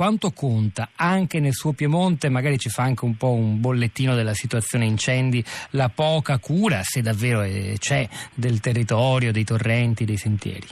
quanto conta anche nel suo Piemonte, magari ci fa anche un po' un bollettino della situazione incendi, la poca cura, se davvero c'è, del territorio, dei torrenti, dei sentieri?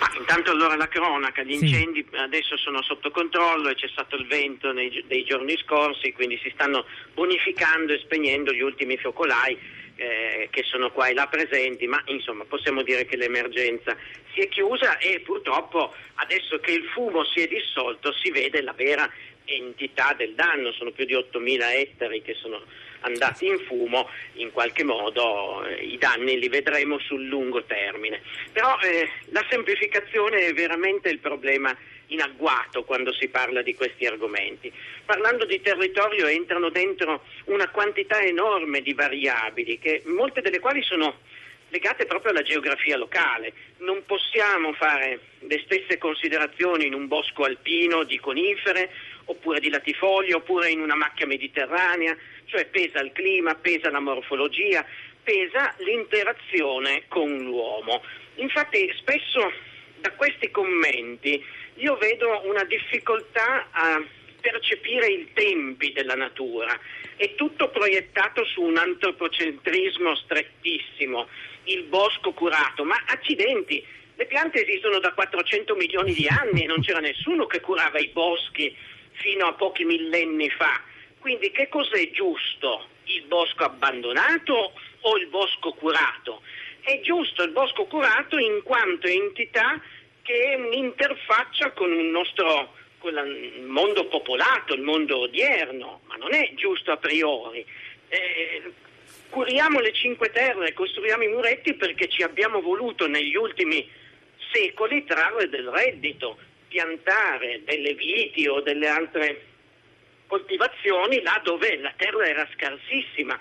Ma intanto allora la cronaca, gli incendi sì. adesso sono sotto controllo e c'è stato il vento nei, dei giorni scorsi, quindi si stanno bonificando e spegnendo gli ultimi focolai eh, che sono qua e là presenti, ma insomma possiamo dire che l'emergenza si è chiusa e purtroppo adesso che il fumo si è dissolto si vede la vera entità del danno, sono più di 8.000 ettari che sono andati in fumo, in qualche modo eh, i danni li vedremo sul lungo termine. Però eh, la semplificazione è veramente il problema in agguato quando si parla di questi argomenti. Parlando di territorio entrano dentro una quantità enorme di variabili, che, molte delle quali sono legate proprio alla geografia locale. Non possiamo fare le stesse considerazioni in un bosco alpino di conifere oppure di latifoglie oppure in una macchia mediterranea, cioè pesa il clima, pesa la morfologia, pesa l'interazione con l'uomo. Infatti spesso da questi commenti io vedo una difficoltà a percepire i tempi della natura. È tutto proiettato su un antropocentrismo strettissimo, il bosco curato, ma accidenti, le piante esistono da 400 milioni di anni e non c'era nessuno che curava i boschi fino a pochi millenni fa. Quindi che cos'è giusto? Il bosco abbandonato o il bosco curato? È giusto il bosco curato in quanto entità che è un'interfaccia con il nostro il mondo popolato, il mondo odierno, ma non è giusto a priori. Eh, curiamo le Cinque Terre, costruiamo i muretti perché ci abbiamo voluto negli ultimi secoli trarre del reddito, piantare delle viti o delle altre coltivazioni là dove la terra era scarsissima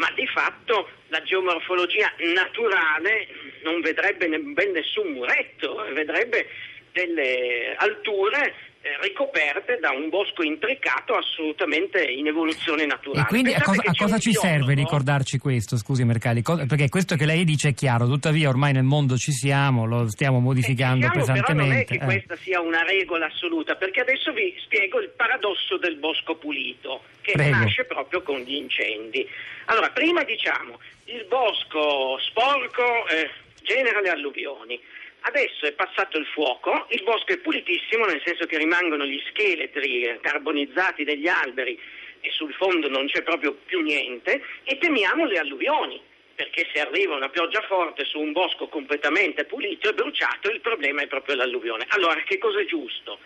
ma di fatto la geomorfologia naturale non vedrebbe ben nessun muretto, vedrebbe delle alture eh, ricoperte da un bosco intricato assolutamente in evoluzione naturale. E quindi a cosa, a cosa ci biologo... serve ricordarci questo, scusi Mercalli? Perché questo che lei dice è chiaro, tuttavia ormai nel mondo ci siamo, lo stiamo modificando eh, siamo, pesantemente. Però non è che eh. questa sia una regola assoluta, perché adesso vi spiego il paradosso del bosco pulito, che Prego. nasce proprio con gli incendi. Allora, prima diciamo, il bosco sporco eh, genera le alluvioni Adesso è passato il fuoco, il bosco è pulitissimo nel senso che rimangono gli scheletri carbonizzati degli alberi e sul fondo non c'è proprio più niente e temiamo le alluvioni perché se arriva una pioggia forte su un bosco completamente pulito e bruciato il problema è proprio l'alluvione. Allora che cosa è giusto?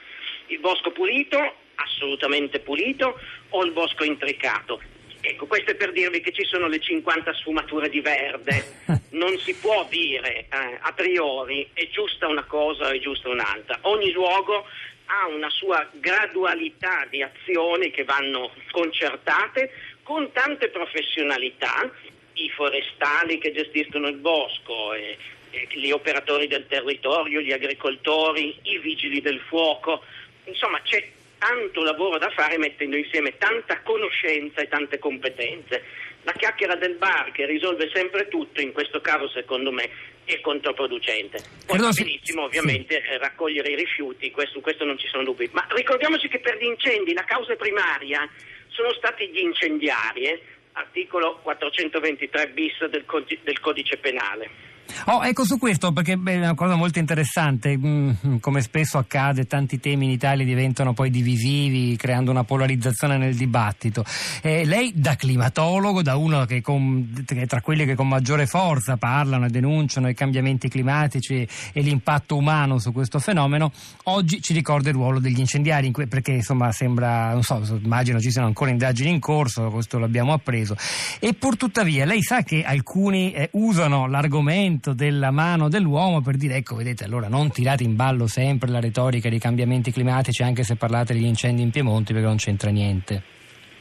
Il bosco pulito, assolutamente pulito o il bosco intricato? Ecco, questo è per dirvi che ci sono le 50 sfumature di verde. Non si può dire eh, a priori è giusta una cosa o è giusta un'altra. Ogni luogo ha una sua gradualità di azioni che vanno concertate con tante professionalità, i forestali che gestiscono il bosco, e, e gli operatori del territorio, gli agricoltori, i vigili del fuoco, insomma c'è tanto lavoro da fare mettendo insieme tanta conoscenza e tante competenze. La chiacchiera del bar che risolve sempre tutto, in questo caso secondo me è controproducente. Poi va benissimo ovviamente sì. raccogliere i rifiuti, questo, questo non ci sono dubbi, ma ricordiamoci che per gli incendi la causa primaria sono stati gli incendiari, eh? articolo 423 bis del, del codice penale. Oh, ecco su questo perché è una cosa molto interessante, mm, come spesso accade tanti temi in Italia diventano poi divisivi creando una polarizzazione nel dibattito. Eh, lei da climatologo, da uno che, con, che, tra quelli che con maggiore forza parlano e denunciano i cambiamenti climatici e l'impatto umano su questo fenomeno, oggi ci ricorda il ruolo degli incendiari que- perché insomma sembra, non so, immagino ci siano ancora indagini in corso, questo l'abbiamo appreso. E pur tuttavia lei sa che alcuni eh, usano l'argomento movimento della mano dell'uomo per dire ecco vedete allora non tirate in ballo sempre la retorica dei cambiamenti climatici anche se parlate degli incendi in Piemonte perché non c'entra niente.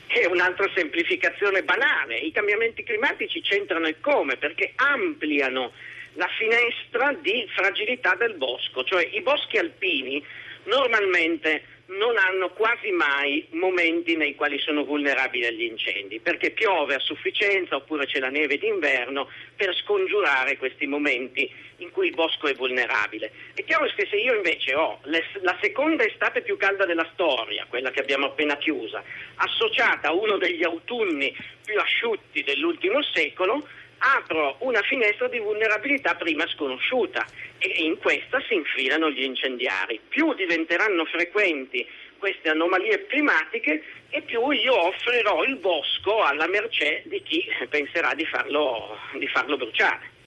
È un'altra semplificazione banale, i cambiamenti climatici c'entrano e come? Perché ampliano la finestra di fragilità del bosco, cioè i boschi alpini normalmente non hanno quasi mai momenti nei quali sono vulnerabili agli incendi, perché piove a sufficienza oppure c'è la neve d'inverno per scongiurare questi momenti in cui il bosco è vulnerabile. È chiaro che se io invece ho la seconda estate più calda della storia, quella che abbiamo appena chiusa, associata a uno degli autunni più asciutti dell'ultimo secolo, apro una finestra di vulnerabilità prima sconosciuta e in questa si infilano gli incendiari. Più diventeranno frequenti queste anomalie climatiche e più io offrirò il bosco alla mercé di chi penserà di farlo, di farlo bruciare.